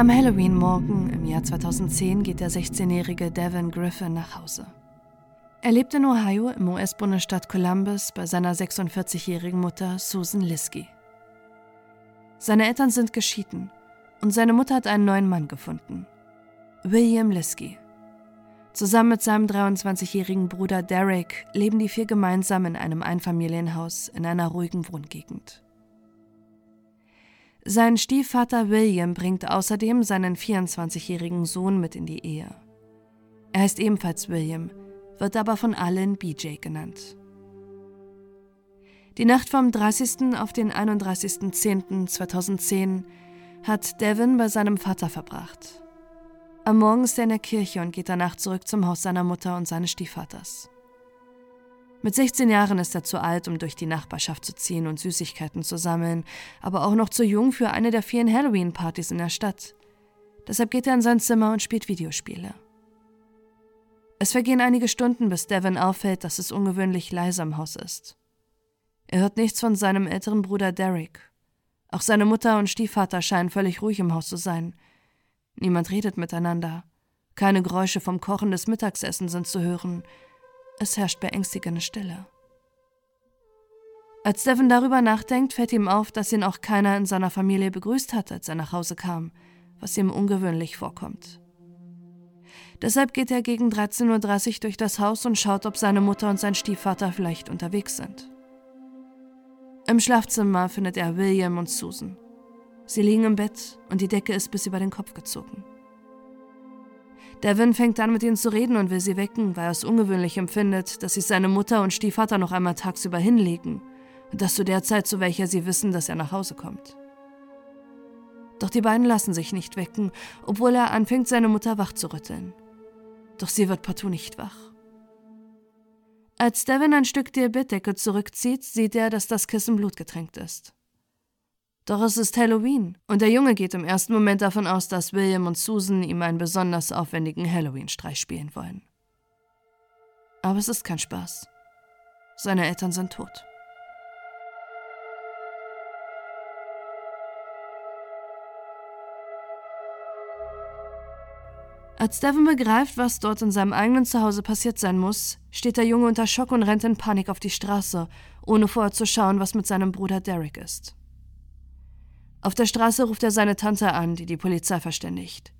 Am Halloween-Morgen im Jahr 2010 geht der 16-jährige Devin Griffin nach Hause. Er lebt in Ohio im US-Bundesstaat Columbus bei seiner 46-jährigen Mutter Susan Liskey. Seine Eltern sind geschieden und seine Mutter hat einen neuen Mann gefunden, William Liskey. Zusammen mit seinem 23-jährigen Bruder Derek leben die vier gemeinsam in einem Einfamilienhaus in einer ruhigen Wohngegend. Sein Stiefvater William bringt außerdem seinen 24-jährigen Sohn mit in die Ehe. Er heißt ebenfalls William, wird aber von allen BJ genannt. Die Nacht vom 30. auf den 31.10.2010 hat Devin bei seinem Vater verbracht. Am Morgen ist er in der Kirche und geht danach zurück zum Haus seiner Mutter und seines Stiefvaters. Mit 16 Jahren ist er zu alt, um durch die Nachbarschaft zu ziehen und Süßigkeiten zu sammeln, aber auch noch zu jung für eine der vielen Halloween-Partys in der Stadt. Deshalb geht er in sein Zimmer und spielt Videospiele. Es vergehen einige Stunden, bis Devin auffällt, dass es ungewöhnlich leise im Haus ist. Er hört nichts von seinem älteren Bruder Derek. Auch seine Mutter und Stiefvater scheinen völlig ruhig im Haus zu sein. Niemand redet miteinander. Keine Geräusche vom Kochen des Mittagessens sind zu hören. Es herrscht beängstigende Stille. Als Devin darüber nachdenkt, fällt ihm auf, dass ihn auch keiner in seiner Familie begrüßt hat, als er nach Hause kam, was ihm ungewöhnlich vorkommt. Deshalb geht er gegen 13.30 Uhr durch das Haus und schaut, ob seine Mutter und sein Stiefvater vielleicht unterwegs sind. Im Schlafzimmer findet er William und Susan. Sie liegen im Bett und die Decke ist bis über den Kopf gezogen. Devin fängt an, mit ihnen zu reden und will sie wecken, weil er es ungewöhnlich empfindet, dass sich seine Mutter und Stiefvater noch einmal tagsüber hinlegen und das zu der Zeit, zu welcher sie wissen, dass er nach Hause kommt. Doch die beiden lassen sich nicht wecken, obwohl er anfängt, seine Mutter wach zu rütteln. Doch sie wird partout nicht wach. Als Devin ein Stück der Bettdecke zurückzieht, sieht er, dass das Kissen blutgetränkt ist. Doch es ist Halloween und der Junge geht im ersten Moment davon aus, dass William und Susan ihm einen besonders aufwendigen Halloween-Streich spielen wollen. Aber es ist kein Spaß. Seine Eltern sind tot. Als Devin begreift, was dort in seinem eigenen Zuhause passiert sein muss, steht der Junge unter Schock und rennt in Panik auf die Straße, ohne vorher zu schauen, was mit seinem Bruder Derek ist. Auf der Straße ruft er seine Tante an, die die Polizei verständigt.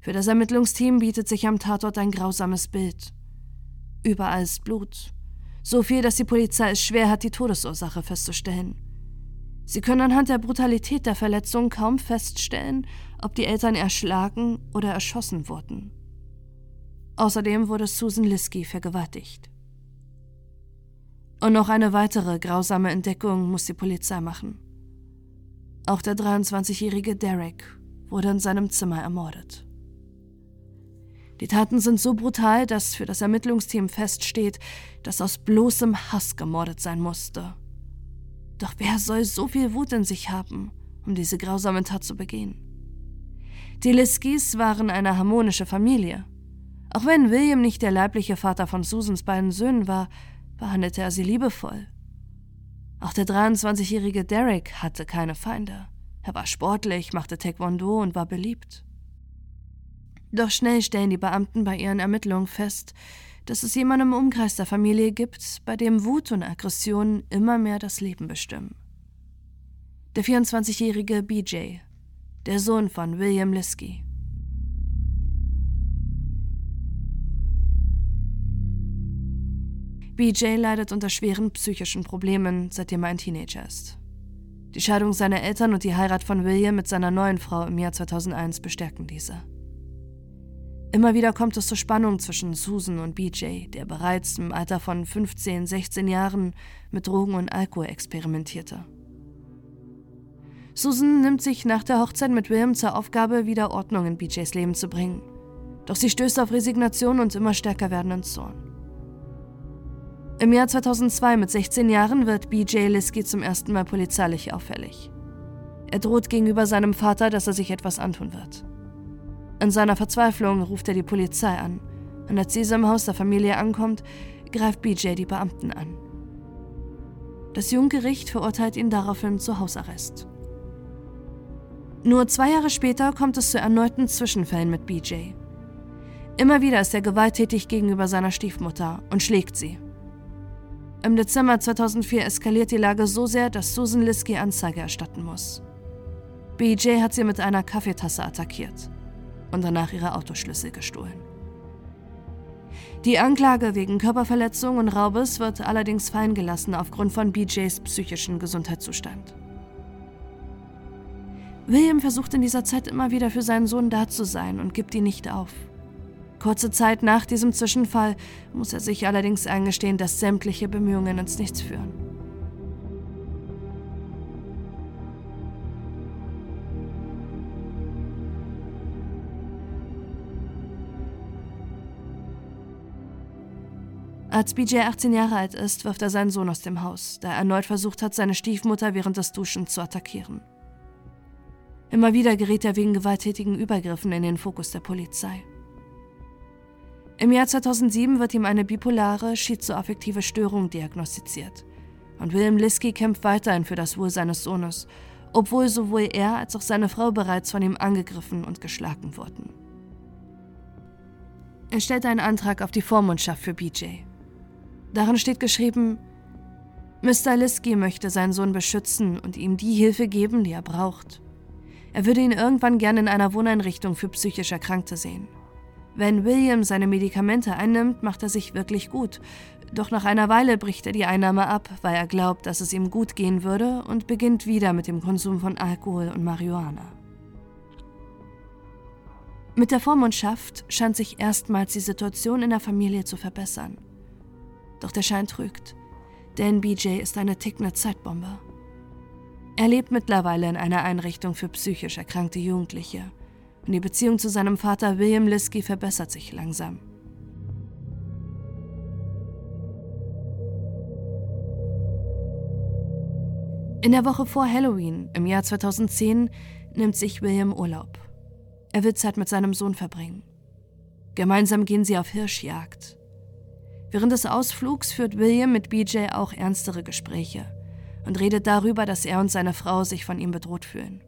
Für das Ermittlungsteam bietet sich am Tatort ein grausames Bild. Überall ist Blut. So viel, dass die Polizei es schwer hat, die Todesursache festzustellen. Sie können anhand der Brutalität der Verletzung kaum feststellen, ob die Eltern erschlagen oder erschossen wurden. Außerdem wurde Susan Liskey vergewaltigt. Und noch eine weitere grausame Entdeckung muss die Polizei machen. Auch der 23-jährige Derek wurde in seinem Zimmer ermordet. Die Taten sind so brutal, dass für das Ermittlungsteam feststeht, dass aus bloßem Hass gemordet sein musste. Doch wer soll so viel Wut in sich haben, um diese grausame Tat zu begehen? Die Liskis waren eine harmonische Familie. Auch wenn William nicht der leibliche Vater von Susans beiden Söhnen war, behandelte er sie liebevoll. Auch der 23-jährige Derek hatte keine Feinde. Er war sportlich, machte Taekwondo und war beliebt. Doch schnell stellen die Beamten bei ihren Ermittlungen fest, dass es jemanden im Umkreis der Familie gibt, bei dem Wut und Aggression immer mehr das Leben bestimmen. Der 24-jährige BJ, der Sohn von William Liskey. BJ leidet unter schweren psychischen Problemen, seitdem er ein Teenager ist. Die Scheidung seiner Eltern und die Heirat von William mit seiner neuen Frau im Jahr 2001 bestärken diese. Immer wieder kommt es zur Spannung zwischen Susan und BJ, der bereits im Alter von 15, 16 Jahren mit Drogen und Alkohol experimentierte. Susan nimmt sich nach der Hochzeit mit William zur Aufgabe, wieder Ordnung in BJs Leben zu bringen. Doch sie stößt auf Resignation und immer stärker werdenden Zorn. Im Jahr 2002 mit 16 Jahren wird BJ Liskey zum ersten Mal polizeilich auffällig. Er droht gegenüber seinem Vater, dass er sich etwas antun wird. In seiner Verzweiflung ruft er die Polizei an und als dieser im Haus der Familie ankommt, greift BJ die Beamten an. Das Jugendgericht verurteilt ihn daraufhin zu Hausarrest. Nur zwei Jahre später kommt es zu erneuten Zwischenfällen mit BJ. Immer wieder ist er gewalttätig gegenüber seiner Stiefmutter und schlägt sie. Im Dezember 2004 eskaliert die Lage so sehr, dass Susan Liskey Anzeige erstatten muss. BJ hat sie mit einer Kaffeetasse attackiert und danach ihre Autoschlüssel gestohlen. Die Anklage wegen Körperverletzung und Raubes wird allerdings fallen gelassen aufgrund von BJs psychischen Gesundheitszustand. William versucht in dieser Zeit immer wieder für seinen Sohn da zu sein und gibt ihn nicht auf. Kurze Zeit nach diesem Zwischenfall muss er sich allerdings eingestehen, dass sämtliche Bemühungen ins Nichts führen. Als BJ 18 Jahre alt ist, wirft er seinen Sohn aus dem Haus, da er erneut versucht hat, seine Stiefmutter während des Duschens zu attackieren. Immer wieder gerät er wegen gewalttätigen Übergriffen in den Fokus der Polizei. Im Jahr 2007 wird ihm eine bipolare, schizoaffektive Störung diagnostiziert. Und William Liskey kämpft weiterhin für das Wohl seines Sohnes, obwohl sowohl er als auch seine Frau bereits von ihm angegriffen und geschlagen wurden. Er stellt einen Antrag auf die Vormundschaft für BJ. Darin steht geschrieben, Mr. Liskey möchte seinen Sohn beschützen und ihm die Hilfe geben, die er braucht. Er würde ihn irgendwann gerne in einer Wohneinrichtung für psychisch Erkrankte sehen. Wenn William seine Medikamente einnimmt, macht er sich wirklich gut. Doch nach einer Weile bricht er die Einnahme ab, weil er glaubt, dass es ihm gut gehen würde und beginnt wieder mit dem Konsum von Alkohol und Marihuana. Mit der Vormundschaft scheint sich erstmals die Situation in der Familie zu verbessern. Doch der Schein trügt, denn BJ ist eine tickende Zeitbombe. Er lebt mittlerweile in einer Einrichtung für psychisch erkrankte Jugendliche und die Beziehung zu seinem Vater William Liskey verbessert sich langsam. In der Woche vor Halloween im Jahr 2010 nimmt sich William Urlaub. Er will Zeit mit seinem Sohn verbringen. Gemeinsam gehen sie auf Hirschjagd. Während des Ausflugs führt William mit BJ auch ernstere Gespräche und redet darüber, dass er und seine Frau sich von ihm bedroht fühlen.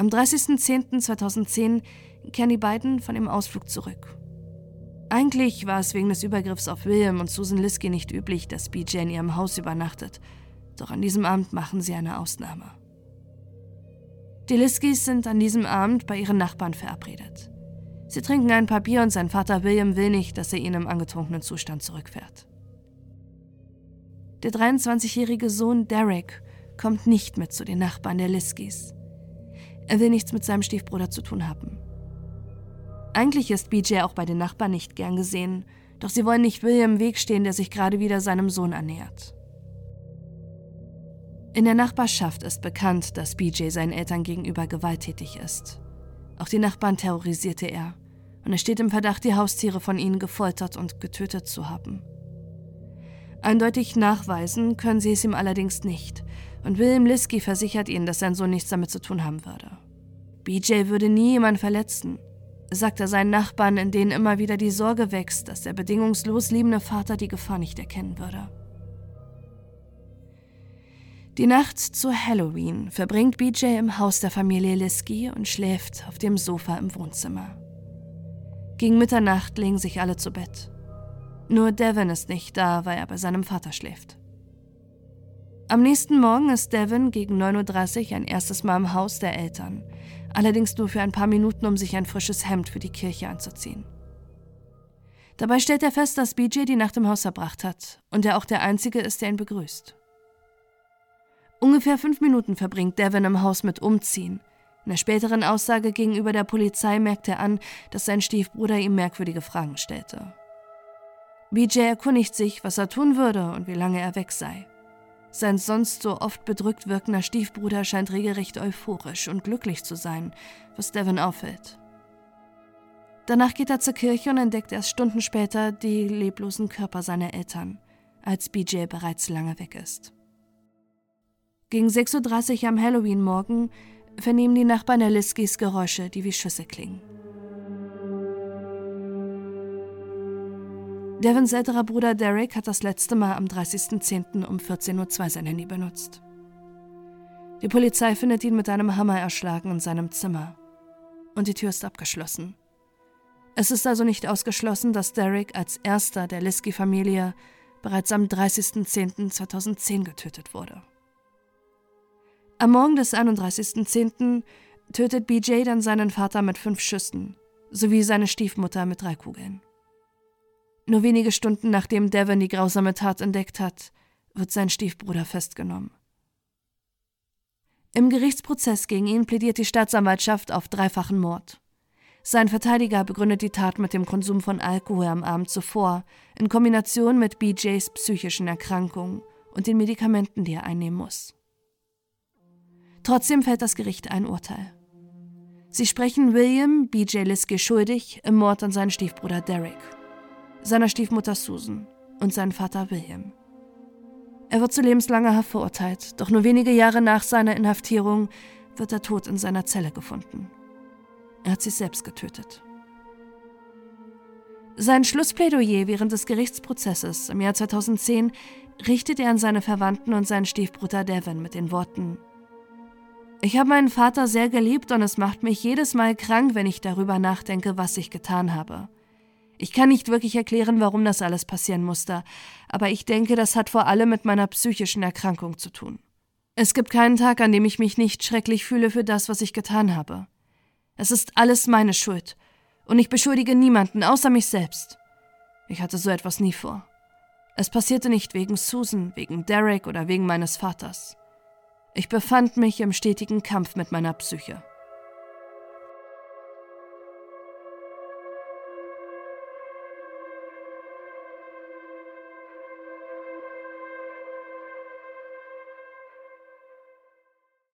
Am 30.10.2010 kehren die beiden von dem Ausflug zurück. Eigentlich war es wegen des Übergriffs auf William und Susan Liskey nicht üblich, dass BJ in ihrem Haus übernachtet, doch an diesem Abend machen sie eine Ausnahme. Die Liskeys sind an diesem Abend bei ihren Nachbarn verabredet. Sie trinken ein paar Bier und sein Vater William will nicht, dass er ihn im angetrunkenen Zustand zurückfährt. Der 23-jährige Sohn Derek kommt nicht mit zu den Nachbarn der Liskeys. Er will nichts mit seinem Stiefbruder zu tun haben. Eigentlich ist BJ auch bei den Nachbarn nicht gern gesehen, doch sie wollen nicht William im Weg stehen, der sich gerade wieder seinem Sohn annähert. In der Nachbarschaft ist bekannt, dass BJ seinen Eltern gegenüber gewalttätig ist. Auch die Nachbarn terrorisierte er, und er steht im Verdacht, die Haustiere von ihnen gefoltert und getötet zu haben. Eindeutig nachweisen können sie es ihm allerdings nicht, und William Liskey versichert ihnen, dass sein Sohn nichts damit zu tun haben würde. BJ würde nie jemanden verletzen, sagt er seinen Nachbarn, in denen immer wieder die Sorge wächst, dass der bedingungslos liebende Vater die Gefahr nicht erkennen würde. Die Nacht zu Halloween verbringt BJ im Haus der Familie Liskey und schläft auf dem Sofa im Wohnzimmer. Gegen Mitternacht legen sich alle zu Bett. Nur Devin ist nicht da, weil er bei seinem Vater schläft. Am nächsten Morgen ist Devin gegen 9.30 Uhr ein erstes Mal im Haus der Eltern, allerdings nur für ein paar Minuten, um sich ein frisches Hemd für die Kirche anzuziehen. Dabei stellt er fest, dass BJ die Nacht im Haus verbracht hat und er auch der Einzige ist, der ihn begrüßt. Ungefähr fünf Minuten verbringt Devin im Haus mit Umziehen. In der späteren Aussage gegenüber der Polizei merkt er an, dass sein Stiefbruder ihm merkwürdige Fragen stellte. BJ erkundigt sich, was er tun würde und wie lange er weg sei. Sein sonst so oft bedrückt wirkender Stiefbruder scheint regelrecht euphorisch und glücklich zu sein, was Devin auffällt. Danach geht er zur Kirche und entdeckt erst Stunden später die leblosen Körper seiner Eltern, als BJ bereits lange weg ist. Gegen 6.30 Uhr am Halloween-Morgen vernehmen die Nachbarn der Liskys Geräusche, die wie Schüsse klingen. Devins älterer Bruder Derek hat das letzte Mal am 30.10. um 14.02 Uhr sein Handy benutzt. Die Polizei findet ihn mit einem Hammer erschlagen in seinem Zimmer. Und die Tür ist abgeschlossen. Es ist also nicht ausgeschlossen, dass Derek als erster der Liskey-Familie bereits am 30.10.2010 getötet wurde. Am Morgen des 31.10. tötet BJ dann seinen Vater mit fünf Schüssen sowie seine Stiefmutter mit drei Kugeln. Nur wenige Stunden nachdem Devon die grausame Tat entdeckt hat, wird sein Stiefbruder festgenommen. Im Gerichtsprozess gegen ihn plädiert die Staatsanwaltschaft auf dreifachen Mord. Sein Verteidiger begründet die Tat mit dem Konsum von Alkohol am Abend zuvor, in Kombination mit BJs psychischen Erkrankungen und den Medikamenten, die er einnehmen muss. Trotzdem fällt das Gericht ein Urteil. Sie sprechen William BJ Liske schuldig im Mord an seinen Stiefbruder Derek, seiner Stiefmutter Susan und seinen Vater William. Er wird zu lebenslanger Haft verurteilt, doch nur wenige Jahre nach seiner Inhaftierung wird er tot in seiner Zelle gefunden. Er hat sich selbst getötet. Sein Schlussplädoyer während des Gerichtsprozesses im Jahr 2010 richtet er an seine Verwandten und seinen Stiefbruder Devin mit den Worten Ich habe meinen Vater sehr geliebt und es macht mich jedes Mal krank, wenn ich darüber nachdenke, was ich getan habe. Ich kann nicht wirklich erklären, warum das alles passieren musste, aber ich denke, das hat vor allem mit meiner psychischen Erkrankung zu tun. Es gibt keinen Tag, an dem ich mich nicht schrecklich fühle für das, was ich getan habe. Es ist alles meine Schuld. Und ich beschuldige niemanden außer mich selbst. Ich hatte so etwas nie vor. Es passierte nicht wegen Susan, wegen Derek oder wegen meines Vaters. Ich befand mich im stetigen Kampf mit meiner Psyche.